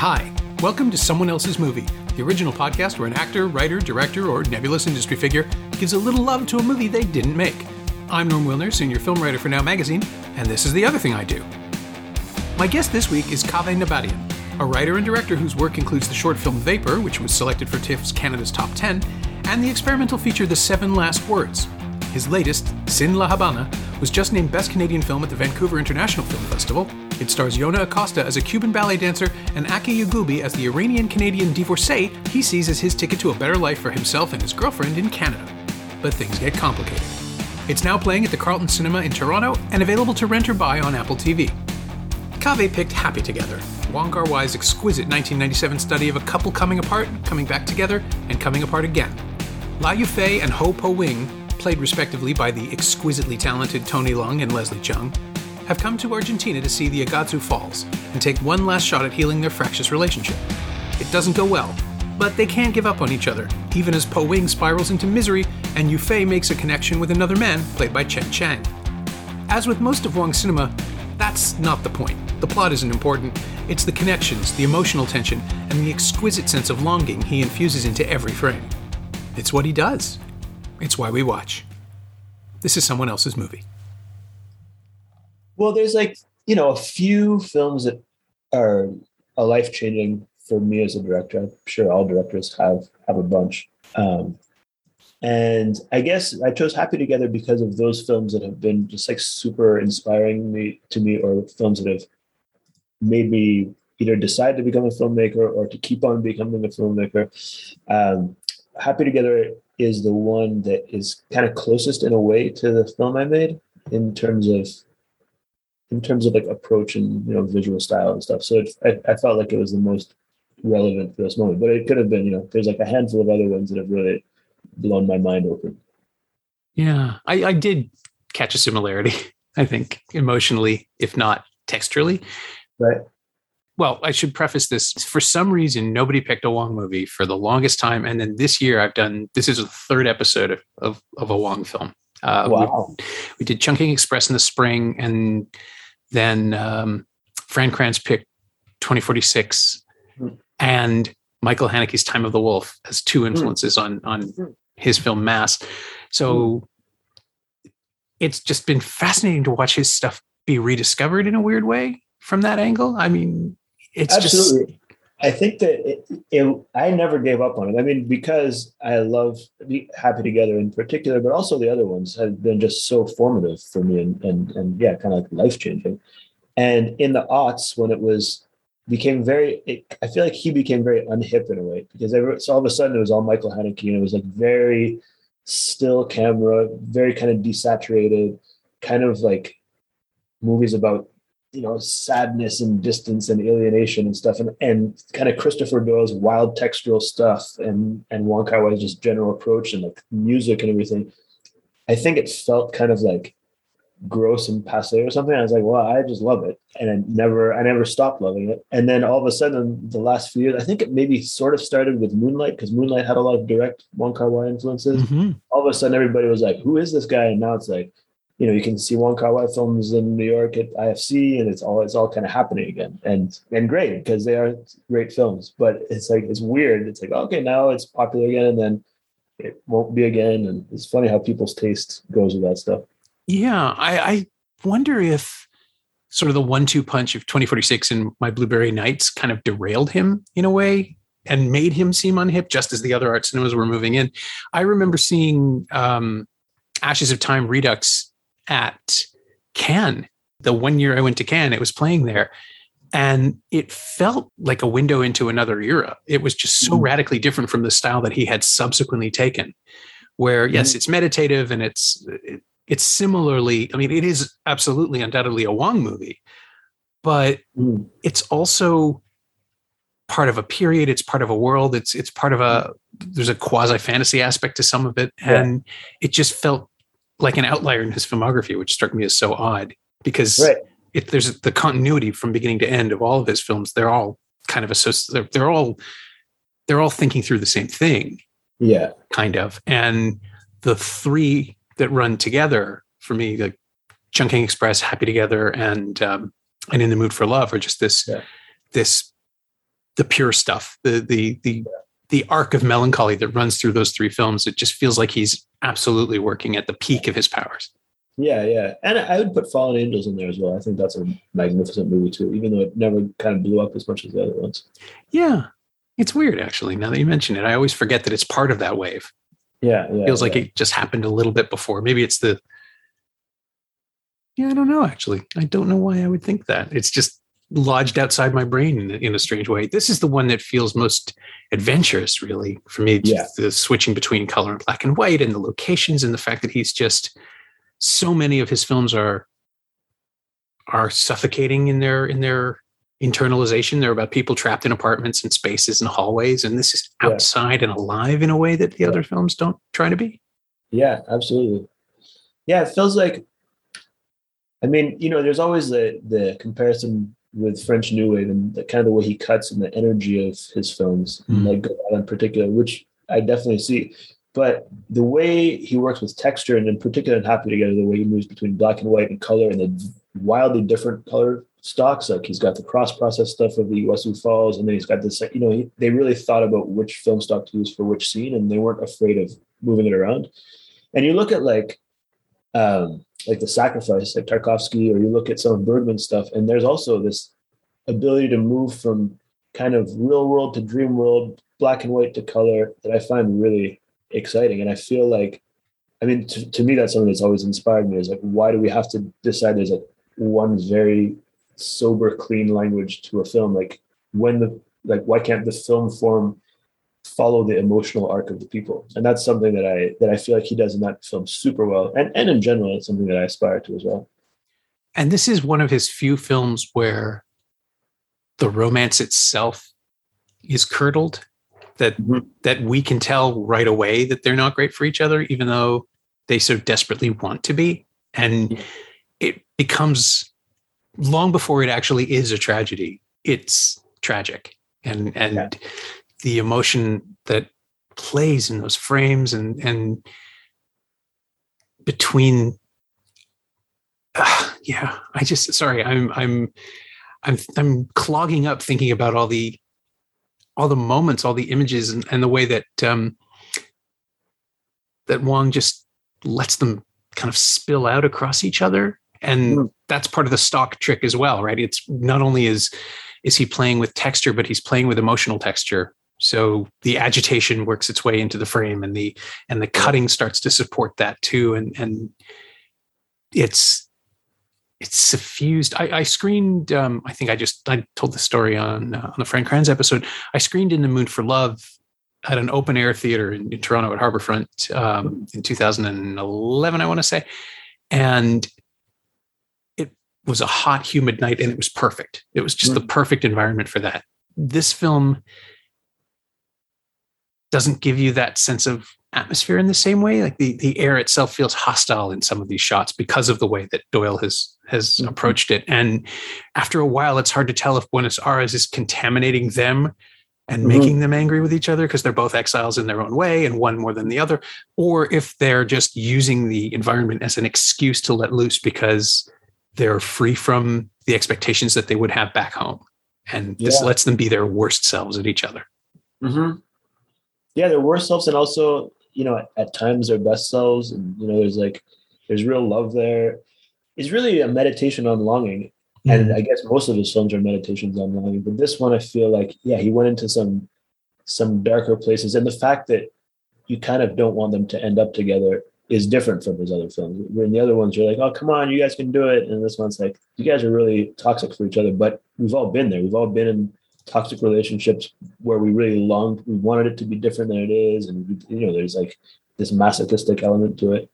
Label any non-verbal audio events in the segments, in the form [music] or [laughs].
Hi. Welcome to Someone Else's Movie, the original podcast where an actor, writer, director, or nebulous industry figure gives a little love to a movie they didn't make. I'm Norm Wilner, senior film writer for Now Magazine, and this is the other thing I do. My guest this week is Kaveh Nabatian, a writer and director whose work includes the short film Vapor, which was selected for TIFF's Canada's Top 10, and the experimental feature The Seven Last Words. His latest, Sin La Habana, was just named Best Canadian Film at the Vancouver International Film Festival. It stars Yonah Acosta as a Cuban ballet dancer and Aki Yaghoubi as the Iranian Canadian divorcee he sees as his ticket to a better life for himself and his girlfriend in Canada. But things get complicated. It's now playing at the Carlton Cinema in Toronto and available to rent or buy on Apple TV. Kaveh picked Happy Together, Wong Kar Wai's exquisite 1997 study of a couple coming apart, coming back together, and coming apart again. La Yufei and Ho Po Wing, played respectively by the exquisitely talented Tony Leung and Leslie Cheung, have come to Argentina to see the Iguazu Falls and take one last shot at healing their fractious relationship. It doesn't go well, but they can't give up on each other, even as Po Wing spirals into misery and Yufei makes a connection with another man played by Chen Chang. As with most of Wong's cinema, that's not the point. The plot isn't important. It's the connections, the emotional tension, and the exquisite sense of longing he infuses into every frame. It's what he does. It's why we watch. This is someone else's movie. Well, there's like, you know, a few films that are life changing for me as a director. I'm sure all directors have have a bunch. Um, and I guess I chose Happy Together because of those films that have been just like super inspiring me to me, or films that have made me either decide to become a filmmaker or to keep on becoming a filmmaker. Um, Happy Together is the one that is kind of closest in a way to the film I made in terms of in terms of like approach and you know visual style and stuff. So it, I, I felt like it was the most relevant for this moment. But it could have been, you know, there's like a handful of other ones that have really blown my mind open. Yeah, I, I did catch a similarity. I think emotionally, if not texturally. Right. Well, I should preface this. For some reason, nobody picked a Wong movie for the longest time, and then this year, I've done. This is the third episode of of, of a Wong film. Uh, wow. We, we, did Chungking Express in the spring, and then um, Fran Kranz picked 2046, mm. and Michael Haneke's Time of the Wolf as two hmm. influences mm. on on hmm. his film Mass. So mm. it's just been fascinating to watch his stuff be rediscovered in a weird way from that angle. I mean, it's absolutely. Just, I think that it, it, I never gave up on it. I mean, because I love Happy Together in particular, but also the other ones have been just so formative for me and and, and yeah, kind of like life changing. And in the aughts, when it was became very it, i feel like he became very unhip in a way because so all of a sudden it was all michael haneke and it was like very still camera very kind of desaturated kind of like movies about you know sadness and distance and alienation and stuff and, and kind of christopher doyle's wild textural stuff and and wong kar wai's just general approach and like music and everything i think it felt kind of like gross and passe or something. I was like, well, I just love it. And I never, I never stopped loving it. And then all of a sudden, the last few years, I think it maybe sort of started with Moonlight because Moonlight had a lot of direct Wong Kar Wai influences. Mm-hmm. All of a sudden, everybody was like, who is this guy? And now it's like, you know, you can see Wong Kar Wai films in New York at IFC, and it's all it's all kind of happening again, and and great because they are great films. But it's like it's weird. It's like okay, now it's popular again, and then it won't be again. And it's funny how people's taste goes with that stuff. Yeah, I, I wonder if sort of the one-two punch of 2046 and My Blueberry Nights kind of derailed him in a way and made him seem unhip, just as the other art cinemas were moving in. I remember seeing um, Ashes of Time Redux at Cannes. The one year I went to Cannes, it was playing there. And it felt like a window into another era. It was just so mm. radically different from the style that he had subsequently taken. Where, yes, mm. it's meditative and it's it, it's similarly, I mean, it is absolutely undoubtedly a Wong movie, but mm. it's also part of a period. It's part of a world. It's it's part of a there's a quasi fantasy aspect to some of it, and it just felt like an outlier in his filmography, which struck me as so odd because right. it, there's the continuity from beginning to end of all of his films. They're all kind of associated. They're, they're all they're all thinking through the same thing. Yeah, kind of, and the three that run together for me, like Chungking Express, Happy Together, and um, and In the Mood for Love, are just this yeah. this the pure stuff, the the the the arc of melancholy that runs through those three films. It just feels like he's absolutely working at the peak of his powers. Yeah, yeah, and I would put Fallen Angels in there as well. I think that's a magnificent movie too, even though it never kind of blew up as much as the other ones. Yeah, it's weird actually. Now that you mention it, I always forget that it's part of that wave. Yeah, yeah feels yeah. like it just happened a little bit before. Maybe it's the. Yeah, I don't know. Actually, I don't know why I would think that. It's just lodged outside my brain in, in a strange way. This is the one that feels most adventurous, really, for me. Yeah. The switching between color and black and white, and the locations, and the fact that he's just so many of his films are are suffocating in their in their internalization. They're about people trapped in apartments and spaces and hallways, and this is Yeah. outside and alive in a way that the other films don't try to be. Yeah, absolutely. Yeah, it feels like. I mean, you know, there's always the the comparison with French New Wave and the kind of the way he cuts and the energy of his films, Mhm. like Godard in particular, which I definitely see. But the way he works with texture, and in particular in Happy Together, the way he moves between black and white and color, and the wildly different color stocks. Like he's got the cross process stuff of the Iguazu Falls, and then he's got this. You know, he, they really thought about which film stock to use for which scene, and they weren't afraid of moving it around. And you look at like, um, like the Sacrifice, like Tarkovsky, or you look at some of Bergman's stuff, and there's also this ability to move from kind of real world to dream world, black and white to color that I find really exciting. And I feel like, I mean, to, to me, that's something that's always inspired me is like, why do we have to decide there's like one very sober, clean language to a film? Like, when the, like, why can't the film form follow the emotional arc of the people? And that's something that I, that I feel like he does in that film super well. And, and in general, it's something that I aspire to as well. And this is one of his few films where the romance itself is curdled that Mhm. that we can tell right away that they're not great for each other even though they so desperately want to be and it becomes long before it actually is a tragedy it's tragic and and Yeah. The emotion that plays in those frames and and between uh, yeah i just sorry i'm i'm i'm i'm clogging up thinking about all the all the moments all the images and, and the way that um that wong just lets them kind of spill out across each other. And Mm. that's part of the stock trick as well right? It's not only is is he playing with texture but he's playing with emotional texture so the agitation works its way into the frame and the and the cutting starts to support that too. And and it's it's suffused. I, I screened um, i think i just i told the story on uh, on the fran kranz episode. I screened in the mood for love at an open air theater in, in toronto at harborfront um, in 2011 i want to say. And it was a hot humid night and it was perfect. It was just the perfect environment for that. This film doesn't give you that sense of atmosphere in the same way. Like the the air itself feels hostile in some of these shots because of the way that Doyle has has Mhm. approached it. And after a while, it's hard to tell if Buenos Aires is contaminating them and Mhm. making them angry with each other because they're both exiles in their own way and one more than the other, or if they're just using the environment as an excuse to let loose because they're free from the expectations that they would have back home. And this Yeah. lets them be their worst selves at each other. Mm-hmm. Yeah, their worst selves, and also, you know, at times their best selves, and you know, there's like, there's real love there. It's really a meditation on longing, and mm-hmm. I guess most of his films are meditations on longing. But this one, I feel like, yeah, he went into some some darker places, and the fact that you kind of don't want them to end up together is different from his other films. Where in the other ones, you're like, oh, come on, you guys can do it, and this one's like, you guys are really toxic for each other. But we've all been there. We've all been in toxic relationships where we really longed, we wanted it to be different than it is, and you know, there's like this masochistic element to it.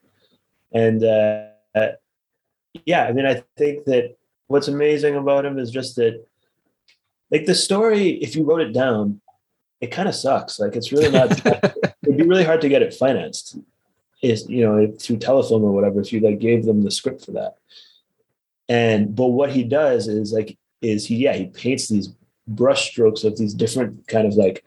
And uh, yeah, I mean, I think that what's amazing about him is just that, like the story, if you wrote it down, it kind of sucks. Like it's really not. [laughs] it'd be really hard to get it financed, is you know through telefilm or whatever. If you like gave them the script for that, and but what he does is like is he yeah he paints these brush strokes of these different kind of like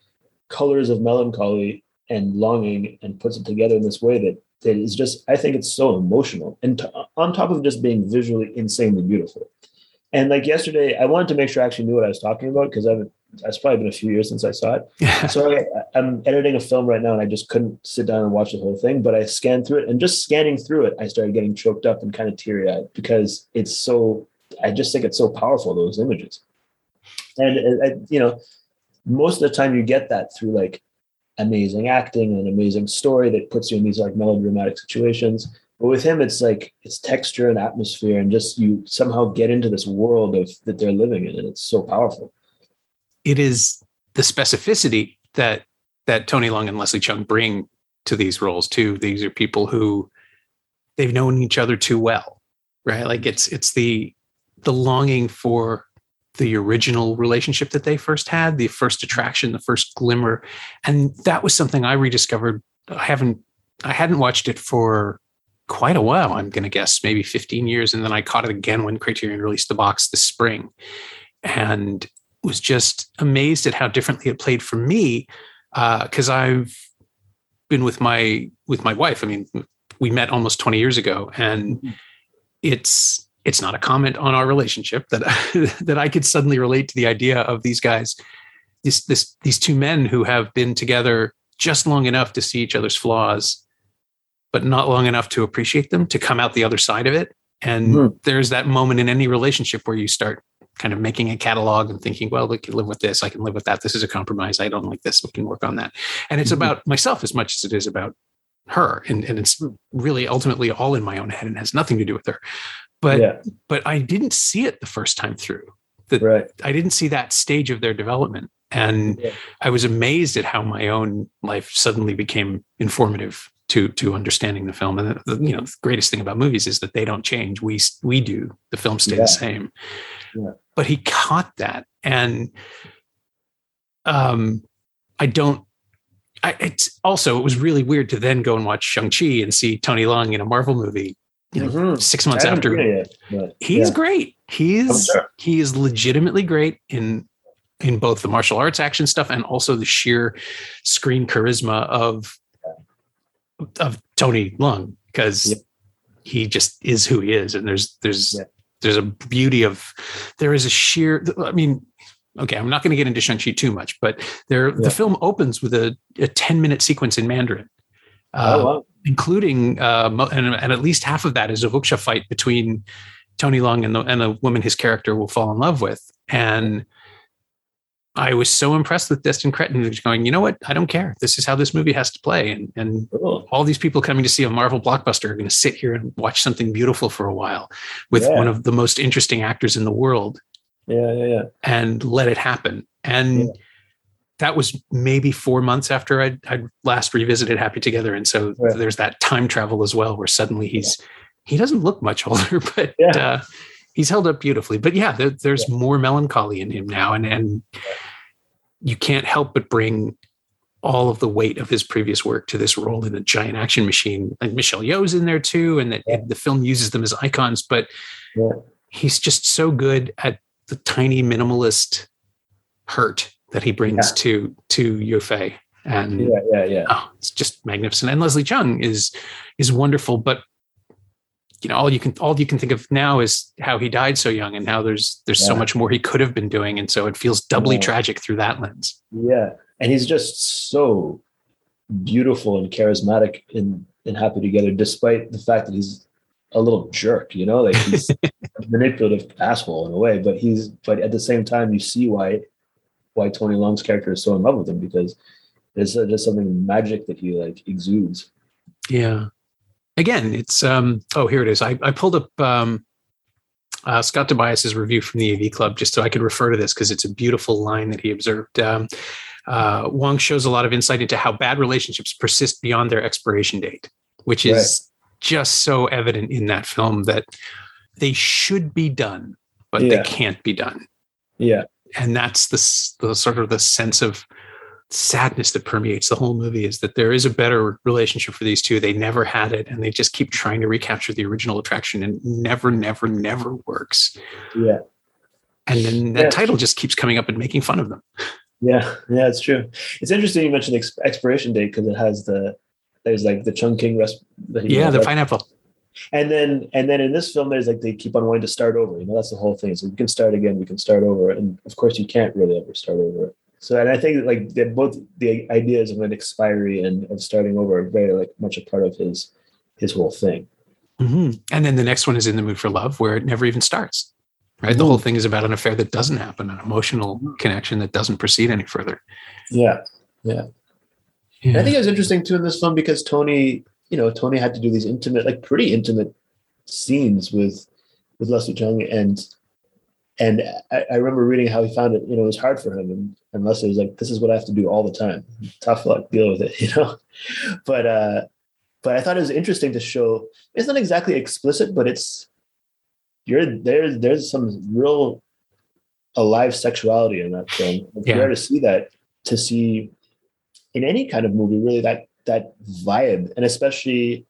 colors of melancholy and longing and puts it together in this way that that is just I think it's so emotional and on top of just being visually insanely beautiful. And like yesterday, I wanted to make sure I actually knew what I was talking about because I've it's probably been a few years since I saw it. Yeah. So I, I'm editing a film right now, and I just couldn't sit down and watch the whole thing. But I scanned through it, and just scanning through it, I started getting choked up and kind of teary eyed because it's so. I just think it's so powerful those images, and I, you know, most of the time you get that through like amazing acting and amazing story that puts you in these like melodramatic situations. But with him, it's like it's texture and atmosphere, and just you somehow get into this world of that they're living in, and it's so powerful it is the specificity that that Tony Leung and Leslie Cheung bring to these roles too. These are people who they've known each other too well, right? Like mm-hmm. it's it's the the longing for the original relationship that they first had, the first attraction, the first glimmer, and that was something I rediscovered. I haven't I hadn't watched it for quite a while. I'm going to guess maybe 15 years, and then I caught it again when Criterion released the box this spring, and was just amazed at how differently it played for me because uh, I've been with my with my wife. I mean, we met almost 20 years ago, and mm-hmm. it's it's not a comment on our relationship that [laughs] that I could suddenly relate to the idea of these guys, this this these two men who have been together just long enough to see each other's flaws, but not long enough to appreciate them to come out the other side of it. And mm-hmm. there's that moment in any relationship where you start kind of making a catalog and thinking, well, we can live with this. I can live with that. This is a compromise. I don't like this. We can work on that. And it's mm-hmm. about myself as much as it is about her. And, and it's really ultimately all in my own head and has nothing to do with her. But yeah. but I didn't see it the first time through. That right. I didn't see that stage of their development. And yeah. I was amazed at how my own life suddenly became informative to to understanding the film. And the, you know, the greatest thing about movies is that they don't change. We we do. The film stay yeah. the same. Yeah. But he caught that, and um, I don't. I, it's also it was really weird to then go and watch Shang Chi and see Tony Leung in a Marvel movie. You know, mm-hmm. six months after, it, but, he's yeah. great. He's sure. he is legitimately great in in both the martial arts action stuff and also the sheer screen charisma of of Tony Leung because he just is who he is, and there's there's there's a beauty of there is a sheer. I mean, okay, I'm not going to get into Shang-Chi too much, but there the film opens with a, a 10 minute sequence in Mandarin. Uh, oh, wow. Including uh, and, and, at least half of that is a wuxia fight between Tony Leung and the and the woman his character will fall in love with, and I was so impressed with Destin Cretton going, you know what? I don't care. This is how this movie has to play. And, and cool. all these people coming to see a Marvel blockbuster are going to sit here and watch something beautiful for a while with yeah. one of the most interesting actors in the world. Yeah, yeah, yeah. And let it happen. And yeah. That was maybe four months after I'd, I'd, last revisited Happy Together. And so yeah. there's that time travel as well, where suddenly he's, he doesn't look much [laughs] older, but uh, he's held up beautifully. But yeah, there, there's yeah. more melancholy in him now, and and you can't help but bring all of the weight of his previous work to this role in a giant action machine. And Michelle Yeoh's in there too, and, the, yeah. the film uses them as icons. But yeah. he's just so good at the tiny minimalist hurt that he brings to to Yue Fei. And yeah, yeah, yeah. Oh, it's just magnificent. And Leslie Cheung is is wonderful, but you know all you can all you can think of now is how he died so young and how there's there's yeah. so much more he could have been doing and so it feels doubly yeah. tragic through that lens yeah and he's just so beautiful and charismatic in in happy together despite the fact that he's a little jerk you know like he's [laughs] a manipulative asshole in a way but he's but at the same time you see why why tony leung's character is so in love with him because there's just something magic that he like exudes yeah again, it's um, oh here it is. I, I pulled up um, uh, Scott Tobias's review from the AV Club just so I could refer to this because it's a beautiful line that he observed. Um, uh, Wong shows a lot of insight into how bad relationships persist beyond their expiration date, which is right. just so evident in that film that they should be done, but yeah. they can't be done. Yeah, and that's the, the sort of the sense of sadness that permeates the whole movie is that there is a better relationship for these two. They never had it, and they just keep trying to recapture the original attraction, and never, never, never works. Yeah. And then that yeah. title just keeps coming up and making fun of them. Yeah, yeah, it's true. It's interesting you mentioned the expiration date because it has the there's like the chungking express. yeah, the pineapple. And then and then in this film there's like they keep on wanting to start over you know that's the whole thing so we can start again we can start over and of course you can't really ever start over so and i think like that both the ideas of an expiry and of starting over are very like much a part of his his whole thing mm-hmm. and then the next one is in the mood for love where it never even starts right mm-hmm. the whole thing is about an affair that doesn't happen an emotional mm-hmm. connection that doesn't proceed any further yeah yeah, yeah. i think it was interesting too in this film because tony you know, Tony had to do these intimate, like pretty intimate scenes with with Leslie Cheung and and I, I, remember reading how he found it, you know, it was hard for him. And, and Leslie was like, this is what I have to do all the time. Tough luck, deal with it, [laughs] you know? But uh but I thought it was interesting to show it's not exactly explicit, but it's you're there. there's some real alive sexuality in that film. It's yeah. rare to see that to see in any kind of movie, really that that vibe, and especially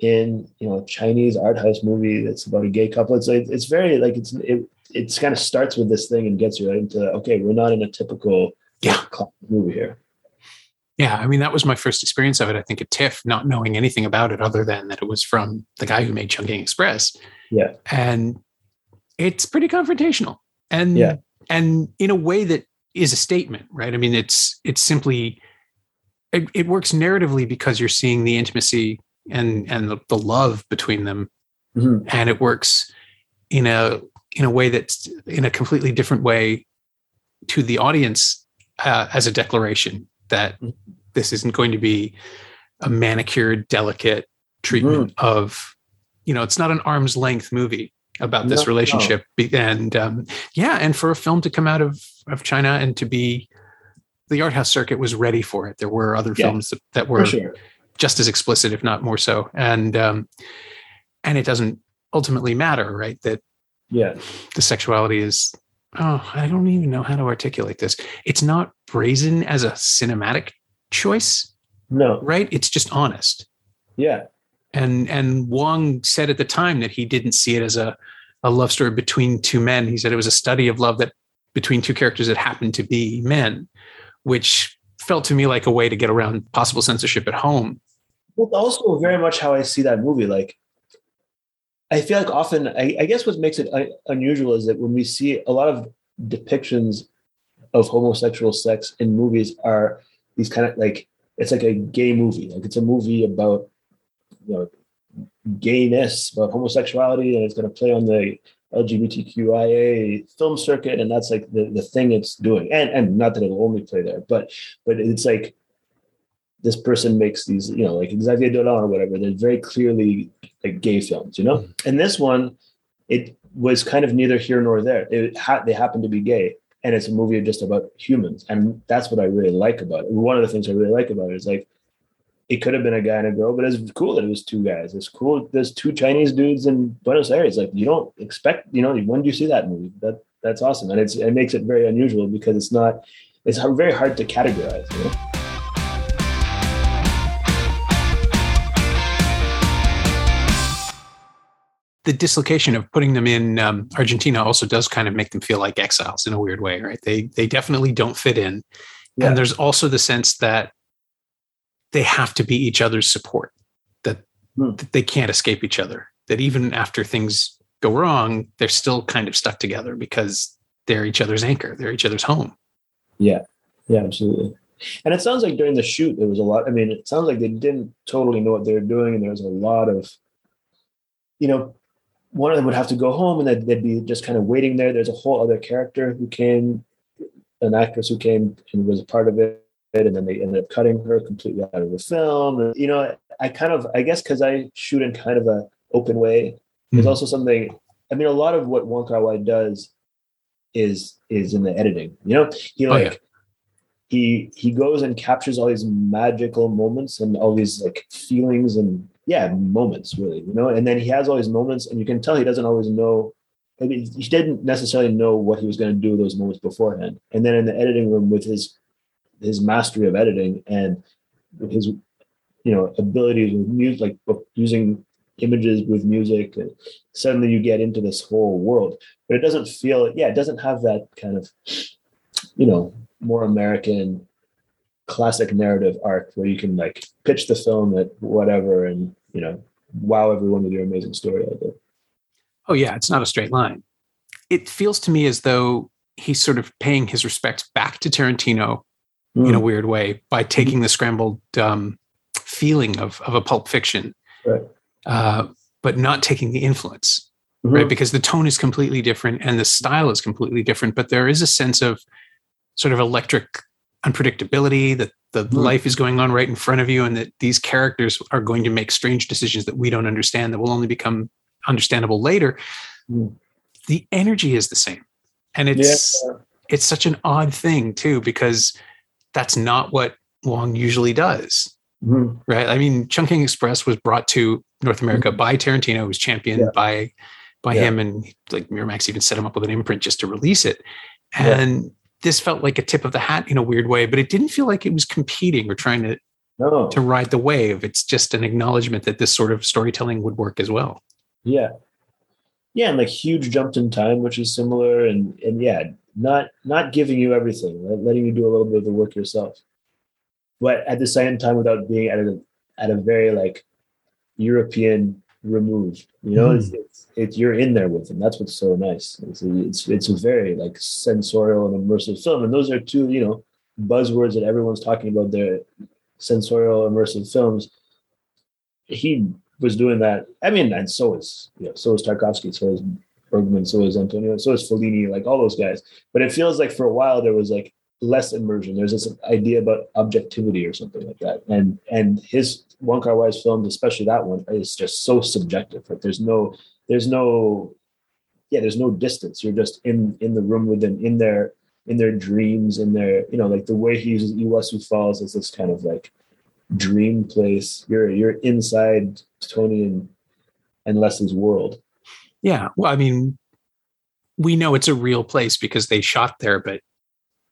in you know Chinese art house movie that's about a gay couple. It's like it's very like it's it it's kind of starts with this thing and gets you right into okay, we're not in a typical yeah movie here. Yeah, I mean that was my first experience of it. I think at TIFF, not knowing anything about it other than that it was from the guy who made Chungking Express. Yeah, and it's pretty confrontational, and yeah, and in a way that is a statement, right? I mean, it's it's simply it, it works narratively because you're seeing the intimacy and and the, the love between them mm-hmm. and it works in a in a way that's in a completely different way to the audience uh, as a declaration that mm-hmm. this isn't going to be a manicured delicate treatment mm-hmm. of you know it's not an arm's length movie about this no, relationship no. and um, yeah and for a film to come out of of china and to be the art house circuit was ready for it. There were other yeah, films that, that were sure. just as explicit, if not more so. And um, and it doesn't ultimately matter, right? That yeah, the sexuality is oh, I don't even know how to articulate this. It's not brazen as a cinematic choice. No. Right? It's just honest. Yeah. And and Wong said at the time that he didn't see it as a a love story between two men. He said it was a study of love that between two characters that happened to be men which felt to me like a way to get around possible censorship at home. Well, also very much how I see that movie. Like, I feel like often, I, I guess what makes it uh, unusual is that when we see a lot of depictions of homosexual sex in movies are these kind of like it's like a gay movie. Like it's a movie about you know gayness, about homosexuality, and it's going to play on the LGBTQIA film circuit, and that's like the, the thing it's doing. And and not that it'll only play there, but but it's like this person makes these, you know, like Xavier Dolan or whatever. They're very clearly like gay films, you know. Mm-hmm. And this one, it was kind of neither here nor there. It ha- they happen to be gay, and it's a movie just about humans, and that's what I really like about it. One of the things I really like about it is like it could have been a guy and a girl, but it's cool that it was two guys. It's cool. There's two Chinese dudes in Buenos Aires. Like you don't expect, you know, when do you see that movie? That that's awesome, and it's it makes it very unusual because it's not. It's very hard to categorize. You know? the dislocation of putting them in um, Argentina also does kind of make them feel like exiles in a weird way, right? They they definitely don't fit in, yeah. and there's also the sense that they have to be each other's support that, hmm. that they can't escape each other that even after things go wrong they're still kind of stuck together because they're each other's anchor they're each other's home. Yeah. Yeah absolutely. And it sounds like during the shoot there was a lot i mean it sounds like they didn't totally know what they were doing and there was a lot of you know one of them would have to go home and they'd, they'd be just kind of waiting there. There's a whole other character who came an actress who came and was a part of it and then they ended up cutting her completely out of the film. You know, I kind of, I guess, because I shoot in kind of a open way, there's mm-hmm. also something. I mean, a lot of what Wong Kar Wai does is is in the editing. You know, he like oh, yeah. he he goes and captures all these magical moments and all these like feelings and yeah, moments really. You know, and then he has all these moments, and you can tell he doesn't always know. I mean, he didn't necessarily know what he was going to do with those moments beforehand. And then in the editing room with his his mastery of editing and his you know abilities with music like using images with music and suddenly you get into this whole world but it doesn't feel yeah it doesn't have that kind of you know more american classic narrative arc where you can like pitch the film at whatever and you know wow everyone with your amazing story. Oh yeah, it's not a straight line. It feels to me as though he's sort of paying his respects back to Tarantino mm. in a weird way by taking the scrambled um, feeling of of a pulp fiction, right. uh, but not taking the influence, mm-hmm. right? Because the tone is completely different and the style is completely different, but there is a sense of sort of electric unpredictability that the mm. life is going on right in front of you and that these characters are going to make strange decisions that we don't understand that will only become understandable later mm. the energy is the same and it's yeah. it's such an odd thing too because that's not what Wong usually does mm. right i mean Chungking express was brought to north america mm. by tarantino was championed yeah. by by yeah. him and like miramax even set him up with an imprint just to release it and this felt like a tip of the hat in a weird way, but it didn't feel like it was competing or trying to no. to ride the wave. It's just an acknowledgement that this sort of storytelling would work as well. Yeah. Yeah, and like huge jumped in time, which is similar, and and yeah, not not giving you everything, letting you do a little bit of the work yourself, but at the same time without being at a at a very like European removed. You know, mm. it's, it's, it's, you're in there with them. That's what's so nice. It's a, it's it's a very like sensorial and immersive film, and those are two you know buzzwords that everyone's talking about. Their sensorial immersive films. He was doing that. I mean, and so is you know, so is Tarkovsky, so is Bergman, so is Antonioni, so is Fellini, like all those guys. But it feels like for a while there was like less immersion. There's this idea about objectivity or something like that. And and his Wong Kar Wai's films, especially that one, is just so subjective. Like there's no there's no yeah, there's no distance. You're just in in the room with them, in their in their dreams, in their you know like the way he uses Iguazu Falls as this kind of like dream place. You're you're inside Tony and and Leslie's world. Yeah, well, I mean, we know it's a real place because they shot there, but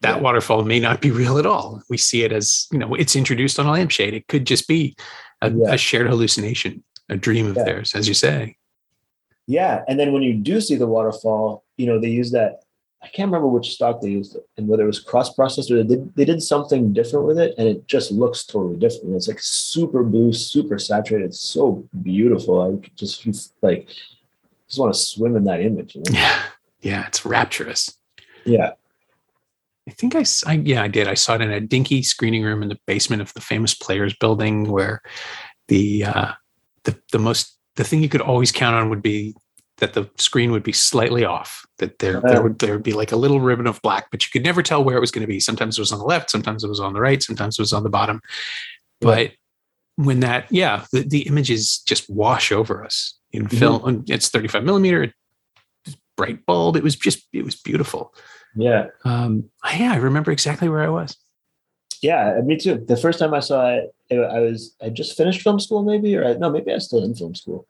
that yeah. waterfall may not be [laughs] real at all. We see it as, you know, it's introduced on a lampshade. It could just be a, yeah. a shared hallucination, a dream of yeah. theirs, as you say. Yeah. And then when you do see the waterfall, you know, they use that. I can't remember which stock they used and whether it was cross processed or they did, they did something different with it. And it just looks totally different. It's like super blue, super saturated. It's so beautiful. I just like, just want to swim in that image. You know? Yeah. Yeah. It's rapturous. Yeah. I think I, I, yeah I did. I saw it in a dinky screening room in the basement of the famous Players Building, where the uh, the the most the thing you could always count on would be that the screen would be slightly off. That there there would there would be like a little ribbon of black, but you could never tell where it was going to be. Sometimes it was on the left, sometimes it was on the right, sometimes it was on the bottom. But when that yeah, the, the images just wash over us in mm-hmm. film. It's 35 millimeter, bright bulb. It was just it was beautiful. Yeah. Um, yeah, I remember exactly where I was. Yeah, me too. The first time I saw it, I was I just finished film school, maybe, or I, no, maybe I was still in film school,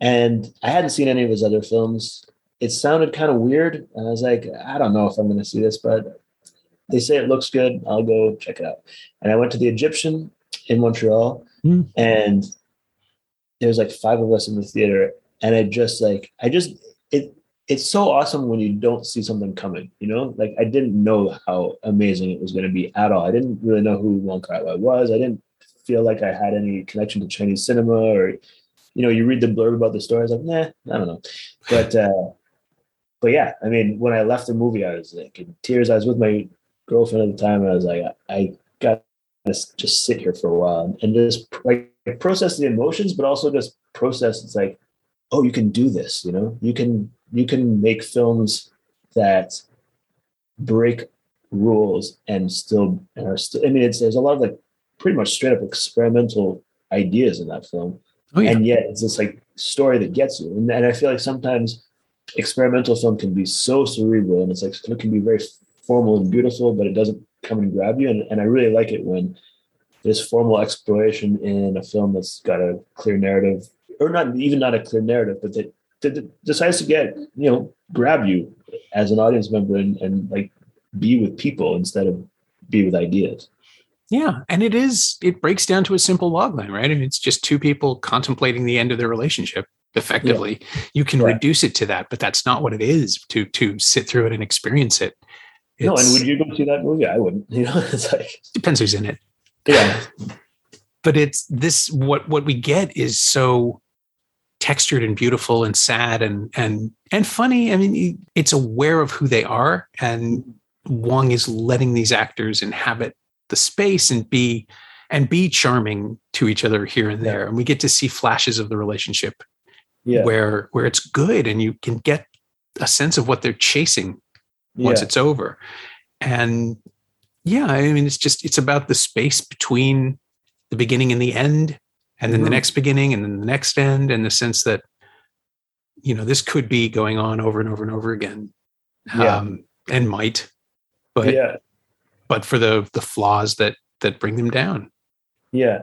and I hadn't seen any of his other films. It sounded kind of weird, and I was like, I don't know if I'm going to see this, but they say it looks good. I'll go check it out. And I went to the Egyptian in Montreal, mm. and there was like five of us in the theater, and I just like I just it it's so awesome when you don't see something coming, you know? Like I didn't know how amazing it was going to be at all. I didn't really know who Wong Kar Wai was. I didn't feel like I had any connection to Chinese cinema or, you know, you read the blurb about the story. I was like, nah, I don't know. But, uh, but yeah, I mean, when I left the movie, I was like in tears. I was with my girlfriend at the time. And I was like, I got to just sit here for a while and just like process the emotions, but also just process. It's like, oh, you can do this, you know, you can you can make films that break rules and still and are still. I mean, it's there's a lot of like pretty much straight up experimental ideas in that film, oh, yeah. and yet it's this like story that gets you. And, and I feel like sometimes experimental film can be so cerebral and it's like it can be very formal and beautiful, but it doesn't come and grab you. And, and I really like it when there's formal exploration in a film that's got a clear narrative, or not even not a clear narrative, but that decides to get you know grab you as an audience member and, and like be with people instead of be with ideas yeah and it is it breaks down to a simple logline right I mean, it's just two people contemplating the end of their relationship effectively yeah. you can right. reduce it to that but that's not what it is to to sit through it and experience it it's, no and would you go see that movie i wouldn't [laughs] you know it's like depends who's in it yeah but it's this what what we get is so textured and beautiful and sad and and and funny. I mean, it's aware of who they are, and Wong is letting these actors inhabit the space and be and be charming to each other here and there. Yeah. And we get to see flashes of the relationship yeah. where where it's good and you can get a sense of what they're chasing once yeah. it's over. And yeah, I mean it's just it's about the space between the beginning and the end and then mm-hmm. the next beginning and then the next end and the sense that you know this could be going on over and over and over again yeah. um, and might but yeah but for the the flaws that that bring them down yeah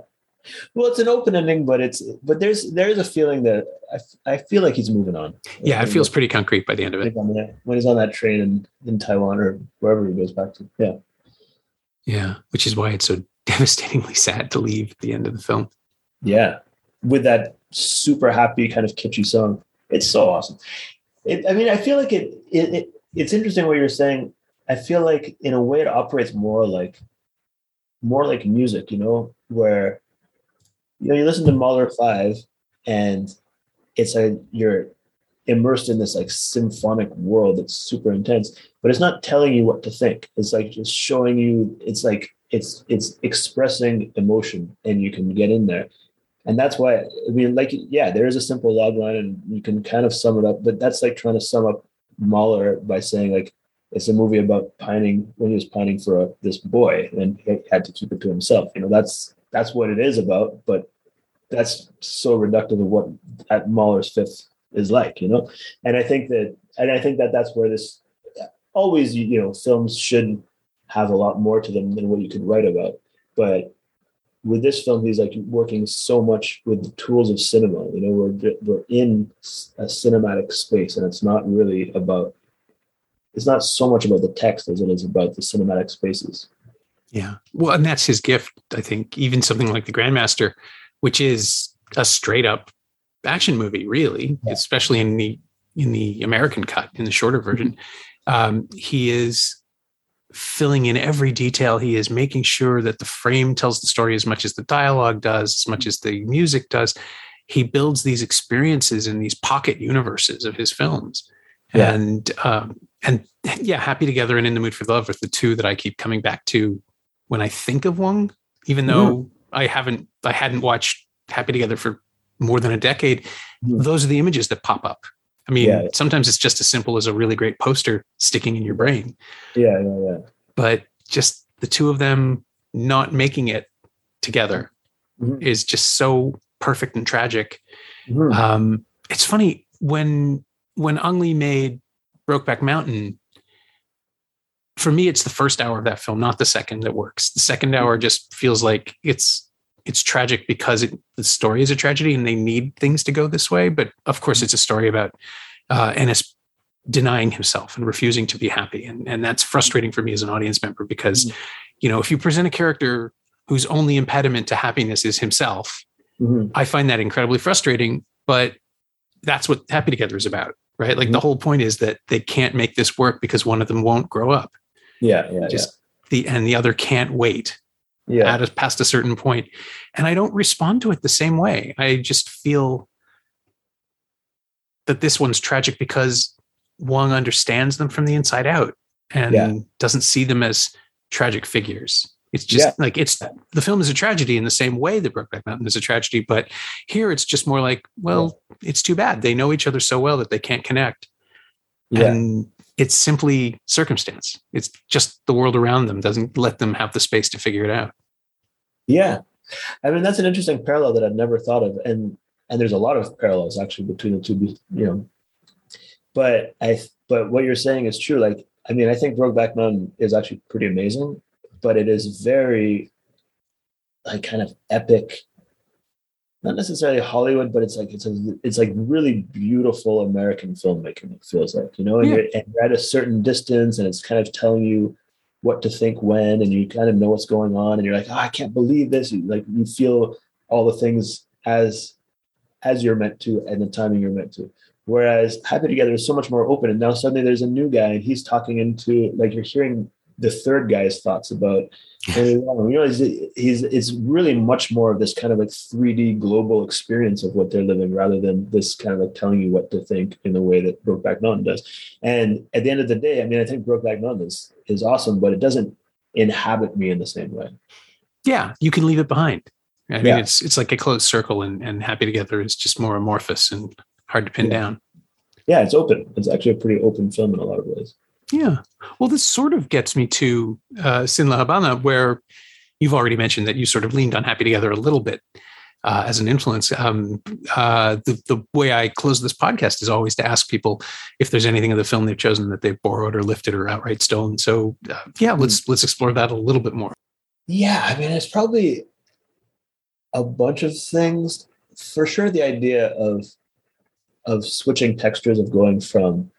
well it's an open ending but it's but there's there's a feeling that i, I feel like he's moving on yeah it feels pretty concrete by the end of it when he's on that train in, in taiwan or wherever he goes back to yeah yeah which is why it's so [laughs] devastatingly sad to leave at the end of the film yeah, with that super happy kind of kitschy song. It's so awesome. It, I mean, I feel like it, it, it. It's interesting what you're saying. I feel like in a way it operates more like, more like music. You know, where you know you listen to Mahler Five, and it's a you're immersed in this like symphonic world that's super intense but it's not telling you what to think it's like just showing you it's like it's it's expressing emotion and you can get in there and that's why I mean, like, yeah, there is a simple log line, and you can kind of sum it up. But that's like trying to sum up Mahler by saying like it's a movie about pining when he was pining for a, this boy, and he had to keep it to himself. You know, that's that's what it is about. But that's so reductive of what at Mahler's Fifth is like. You know, and I think that, and I think that that's where this always, you know, films should have a lot more to them than what you could write about. But with this film, he's like working so much with the tools of cinema. You know, we're we're in a cinematic space, and it's not really about. It's not so much about the text as it is about the cinematic spaces. Yeah, well, and that's his gift. I think even something like the Grandmaster, which is a straight up action movie, really, yeah. especially in the in the American cut, in the shorter version. Um, he is filling in every detail. He is making sure that the frame tells the story as much as the dialogue does, as much as the music does. He builds these experiences in these pocket universes of his films. Yeah. And um, and yeah, Happy Together and In the Mood for Love are the two that I keep coming back to when I think of Wong, even though mm. I haven't I hadn't watched Happy Together for more than a decade. Mm. Those are the images that pop up. I mean, yeah. sometimes it's just as simple as a really great poster sticking in your brain. Yeah, yeah, yeah. But just the two of them not making it together mm-hmm. is just so perfect and tragic. Mm-hmm. Um, it's funny when when Ang Lee made Brokeback Mountain. For me, it's the first hour of that film, not the second that works. The second hour mm-hmm. just feels like it's it's tragic because it, the story is a tragedy and they need things to go this way. But of course, it's a story about uh, Ennis denying himself and refusing to be happy, and and that's frustrating for me as an audience member because, mm-hmm. you know, if you present a character whose only impediment to happiness is himself, mm-hmm. I find that incredibly frustrating. But that's what Happy Together is about, right? Like mm-hmm. the whole point is that they can't make this work because one of them won't grow up. Yeah, yeah, just yeah. the and the other can't wait yeah. at a, past a certain point and i don't respond to it the same way i just feel that this one's tragic because wong understands them from the inside out and yeah. doesn't see them as tragic figures it's just yeah. like it's the film is a tragedy in the same way that Brokeback Mountain is a tragedy, but here it's just more like, well, it's too bad they know each other so well that they can't connect, yeah. and it's simply circumstance. It's just the world around them doesn't let them have the space to figure it out. Yeah. I mean, that's an interesting parallel that I've never thought of. And, and there's a lot of parallels actually between the two, you know, but I, but what you're saying is true. Like, I mean, I think Brokeback Mountain is actually pretty amazing, but it is very like kind of epic, not necessarily Hollywood, but it's like, it's a, it's like really beautiful American filmmaking. It feels like, you know, and, yeah. you're, and you're at a certain distance and it's kind of telling you, what to think when and you kind of know what's going on and you're like oh, i can't believe this you, like you feel all the things as as you're meant to and the timing you're meant to whereas happy together is so much more open and now suddenly there's a new guy and he's talking into like you're hearing the third guy's thoughts about you know he's, he's it's really much more of this kind of like 3d global experience of what they're living rather than this kind of like telling you what to think in the way that brokeback mountain does. And at the end of the day i mean i think brokeback mountain is is awesome but it doesn't inhabit me in the same way. Yeah you can leave it behind. I mean yeah. it's it's like a closed circle and and happy together is just more amorphous and hard to pin yeah. down. Yeah it's open. It's actually a pretty open film in a lot of ways yeah. Well, this sort of gets me to uh, Sin La Habana, where you've already mentioned that you sort of leaned on Happy Together a little bit uh, as an influence. Um, uh, the, the way I close this podcast is always to ask people if there's anything of the film they've chosen that they've borrowed or lifted or outright stolen. So, uh, yeah, let's let's explore that a little bit more. Yeah, I mean, it's probably a bunch of things. For sure, the idea of of switching textures of going from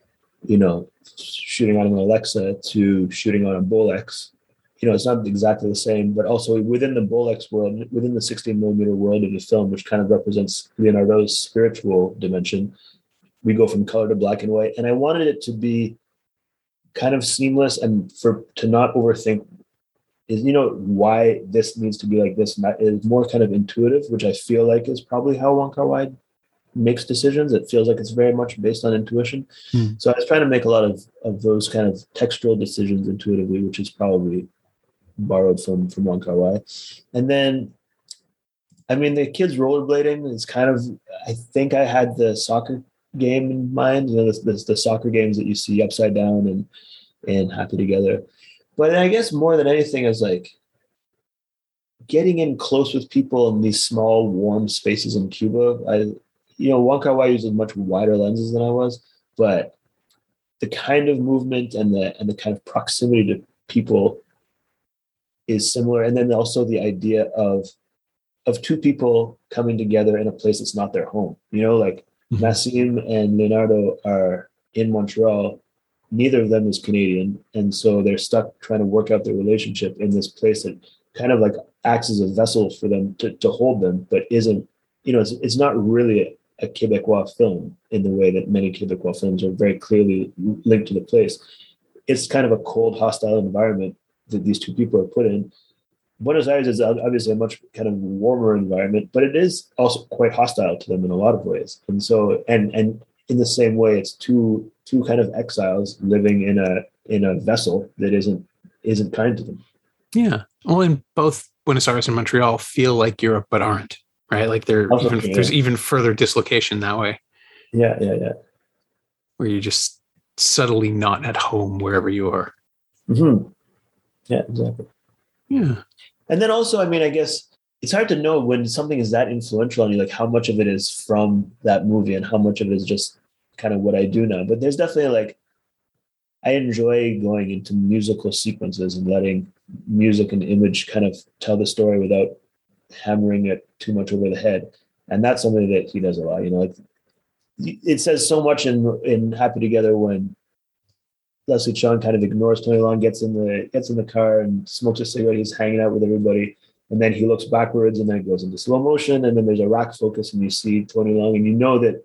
you know, shooting on an Alexa to shooting on a Bolex. You know, it's not exactly the same, but also within the Bolex world, within the 16 millimeter world of the film, which kind of represents Leonardo's spiritual dimension, we go from color to black and white. And I wanted it to be kind of seamless and for to not overthink is you know why this needs to be like this is more kind of intuitive which i feel like is probably how Wong Kar-wai makes decisions. It feels like it's very much based on intuition. Mm. So I was trying to make a lot of, of those kind of textual decisions intuitively, which is probably borrowed from from Wong Kar-wai. And then, I mean, the kids rollerblading is kind of. I think I had the soccer game in mind. You know, the, the, the soccer games that you see upside down and and happy together. But I guess more than anything is like getting in close with people in these small warm spaces in Cuba. I you know, Wong Kar-wai uses much wider lenses than I was, but the kind of movement and the and the kind of proximity to people is similar. And then also the idea of of two people coming together in a place that's not their home. You know, like mm-hmm. Nassim and Leonardo are in Montreal. Neither of them is Canadian, and so they're stuck trying to work out their relationship in this place that kind of like acts as a vessel for them to, to hold them, but isn't. You know, it's, it's not really a Quebecois film in the way that many Quebecois films are very clearly linked to the place. It's kind of a cold, hostile environment that these two people are put in. Buenos Aires is obviously a much kind of warmer environment, but it is also quite hostile to them in a lot of ways. And so, and and in the same way, it's two two kind of exiles living in a in a vessel that isn't isn't kind to them. Yeah. Well, and both Buenos Aires and Montreal feel like Europe, but aren't right? Like there, even, there's even further dislocation that way. Yeah, yeah, yeah. Where you're just subtly not at home wherever you are. Mm-hmm. Yeah, exactly. Yeah. And then also, I mean, I guess it's hard to know when something is that influential on you, like how much of it is from that movie and how much of it is just kind of what I do now. But there's definitely like, I enjoy going into musical sequences and letting music and image kind of tell the story without hammering it too much over the head. And that's something that he does a lot. You know, it, it says so much in in Happy Together when Leslie Cheung kind of ignores Tony Leung, gets in the gets in the car and smokes a cigarette. He's hanging out with everybody, and then he looks backwards, and then it goes into slow motion, and then there's a rack focus, and you see Tony Leung, and you know that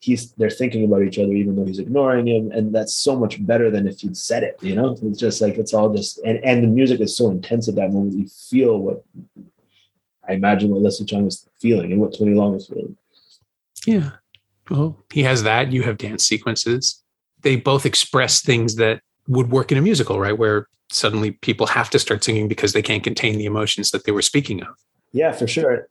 he's they're thinking about each other, even though he's ignoring him, and that's so much better than if you'd said it. You know, it's just like it's all just and and the music is so intense at that moment. You feel what I imagine what Leslie Cheung was feeling and what Tony Leung was feeling. Yeah. Well, he has that. You have dance sequences. They both express things that would work in a musical, right? Where suddenly people have to start singing because they can't contain the emotions that they were speaking of. Yeah, for sure.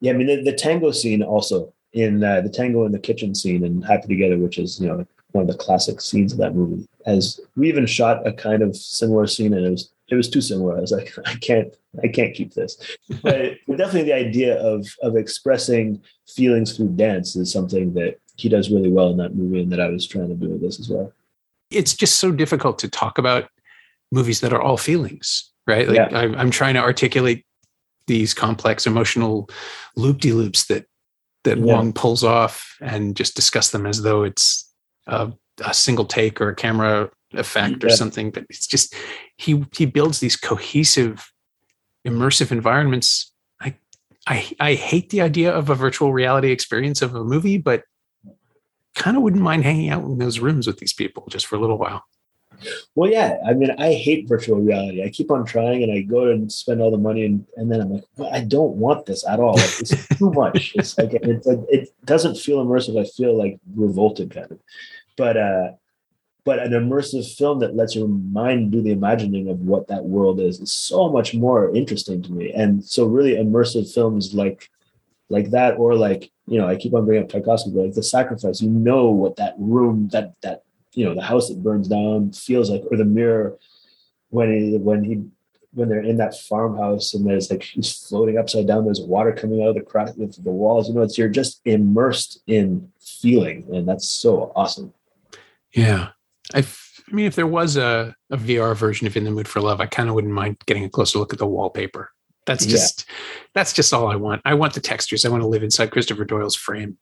Yeah, I mean the, the tango scene also in uh, the tango in the kitchen scene and Happy Together, which is you know one of the classic scenes of that movie. As we even shot a kind of similar scene, and it was it was too similar. I was like, [laughs] I can't, I can't keep this. [laughs] But definitely the idea of of expressing feelings through dance is something that he does really well in that movie, and that I was trying to do with this as well. It's just so difficult to talk about movies that are all feelings, right? Like yeah. I, I'm trying to articulate these complex emotional loop de loops that that yeah. Wong pulls off, and just discuss them as though it's a, a single take or a camera effect or something but it's just he he builds these cohesive immersive environments i i i hate the idea of a virtual reality experience of a movie but kind of wouldn't mind hanging out in those rooms with these people just for a little while Well, yeah. I mean, I hate virtual reality. I keep on trying, and I go and spend all the money, and, and then I'm like, well, I don't want this at all. Like, it's [laughs] too much. It's like it's like it doesn't feel immersive. I feel like revolted, kind of. But uh, but an immersive film that lets your mind do the imagining of what that world is is so much more interesting to me. And so, really, immersive films like like that, or like you know, I keep on bringing up Tarkovsky, but like the sacrifice. You know what that room, that that you know the house that burns down feels like or the mirror when he when he when they're in that farmhouse and there's like he's floating upside down there's water coming out of the crack of the walls you know it's you're just immersed in feeling and that's so awesome yeah I, f- I mean if there was a, a vr version of in the mood for love i kind of wouldn't mind getting a closer look at the wallpaper that's just yeah. that's just all i want i want the textures i want to live inside christopher doyle's frame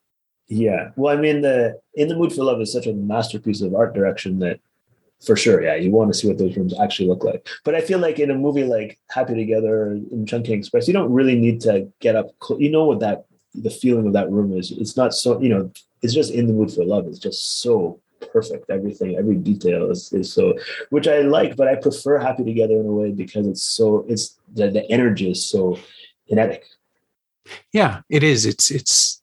yeah. Well, I mean, the In the Mood for Love is such a masterpiece of art direction that for sure, yeah, you want to see what those rooms actually look like. But I feel like in a movie like Happy Together in Chungking Express, you don't really need to get up. You know what that the feeling of that room is. It's not so you know. It's just in the mood for love. It's just so perfect. Everything, every detail is, is so, which I like. But I prefer Happy Together in a way because it's so. It's the, the energy is so kinetic. Yeah, it is. It's it's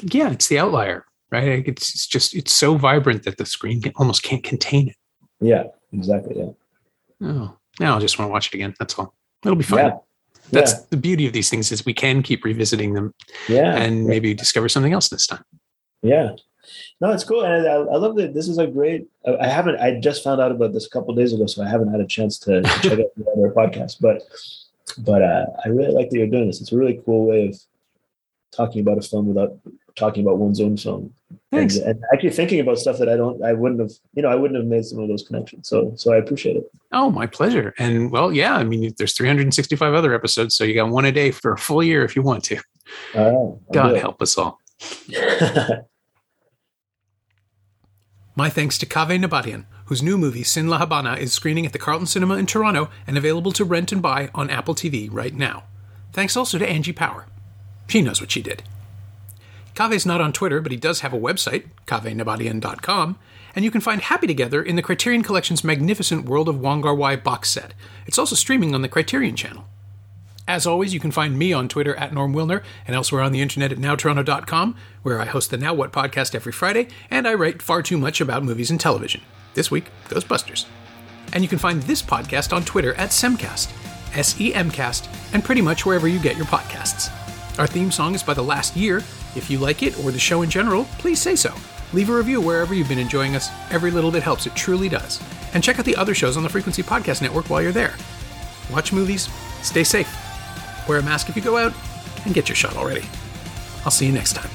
yeah, it's the outlier, right? It's, it's just it's so vibrant that the screen can, almost can't contain it. Yeah, exactly. Yeah. Oh, now I just want to watch it again. That's all. It'll be fun. Yeah. That's yeah. the beauty of these things is we can keep revisiting them. Yeah. And maybe discover something else this time. Yeah. No, it's cool, and I, I, love that. This is a great. I haven't. I just found out about this a couple days ago, so I haven't had a chance to [laughs] check out the other podcast. But, but uh, I really like that you're doing this. It's a really cool way of talking about a film without talking about one's own film and, and, actually thinking about stuff that I don't, I wouldn't have, you know, I wouldn't have made some of those connections. So, so I appreciate it. Oh, my pleasure. And well, yeah, I mean, there's 365 other episodes, so you got one a day for a full year if you want to. Uh, God help us all. [laughs] My thanks to Kaveh Nabatian, whose new movie Sin La Habana is screening at the Carlton Cinema in Toronto and available to rent and buy on Apple TV right now. Thanks also to Angie Power. She knows what she did. Kaveh's not on Twitter, but he does have a website, kavehnabatian.com, and you can find Happy Together in the Criterion Collection's magnificent World of Wong Kar Wai box set. It's also streaming on the Criterion channel. As always, you can find me on Twitter at Norm Wilner and elsewhere on the internet at nowtoronto.com, where I host the Now What podcast every Friday, and I write far too much about movies and television. This week, Ghostbusters. And you can find this podcast on Twitter at Semcast, S E M Cast, and pretty much wherever you get your podcasts. Our theme song is by The Last Year. If you like it or the show in general, please say so. Leave a review wherever you've been enjoying us. Every little bit helps, it truly does. And check out the other shows on the Frequency Podcast Network while you're there. Watch movies, stay safe, wear a mask if you go out, and get your shot already. I'll see you next time.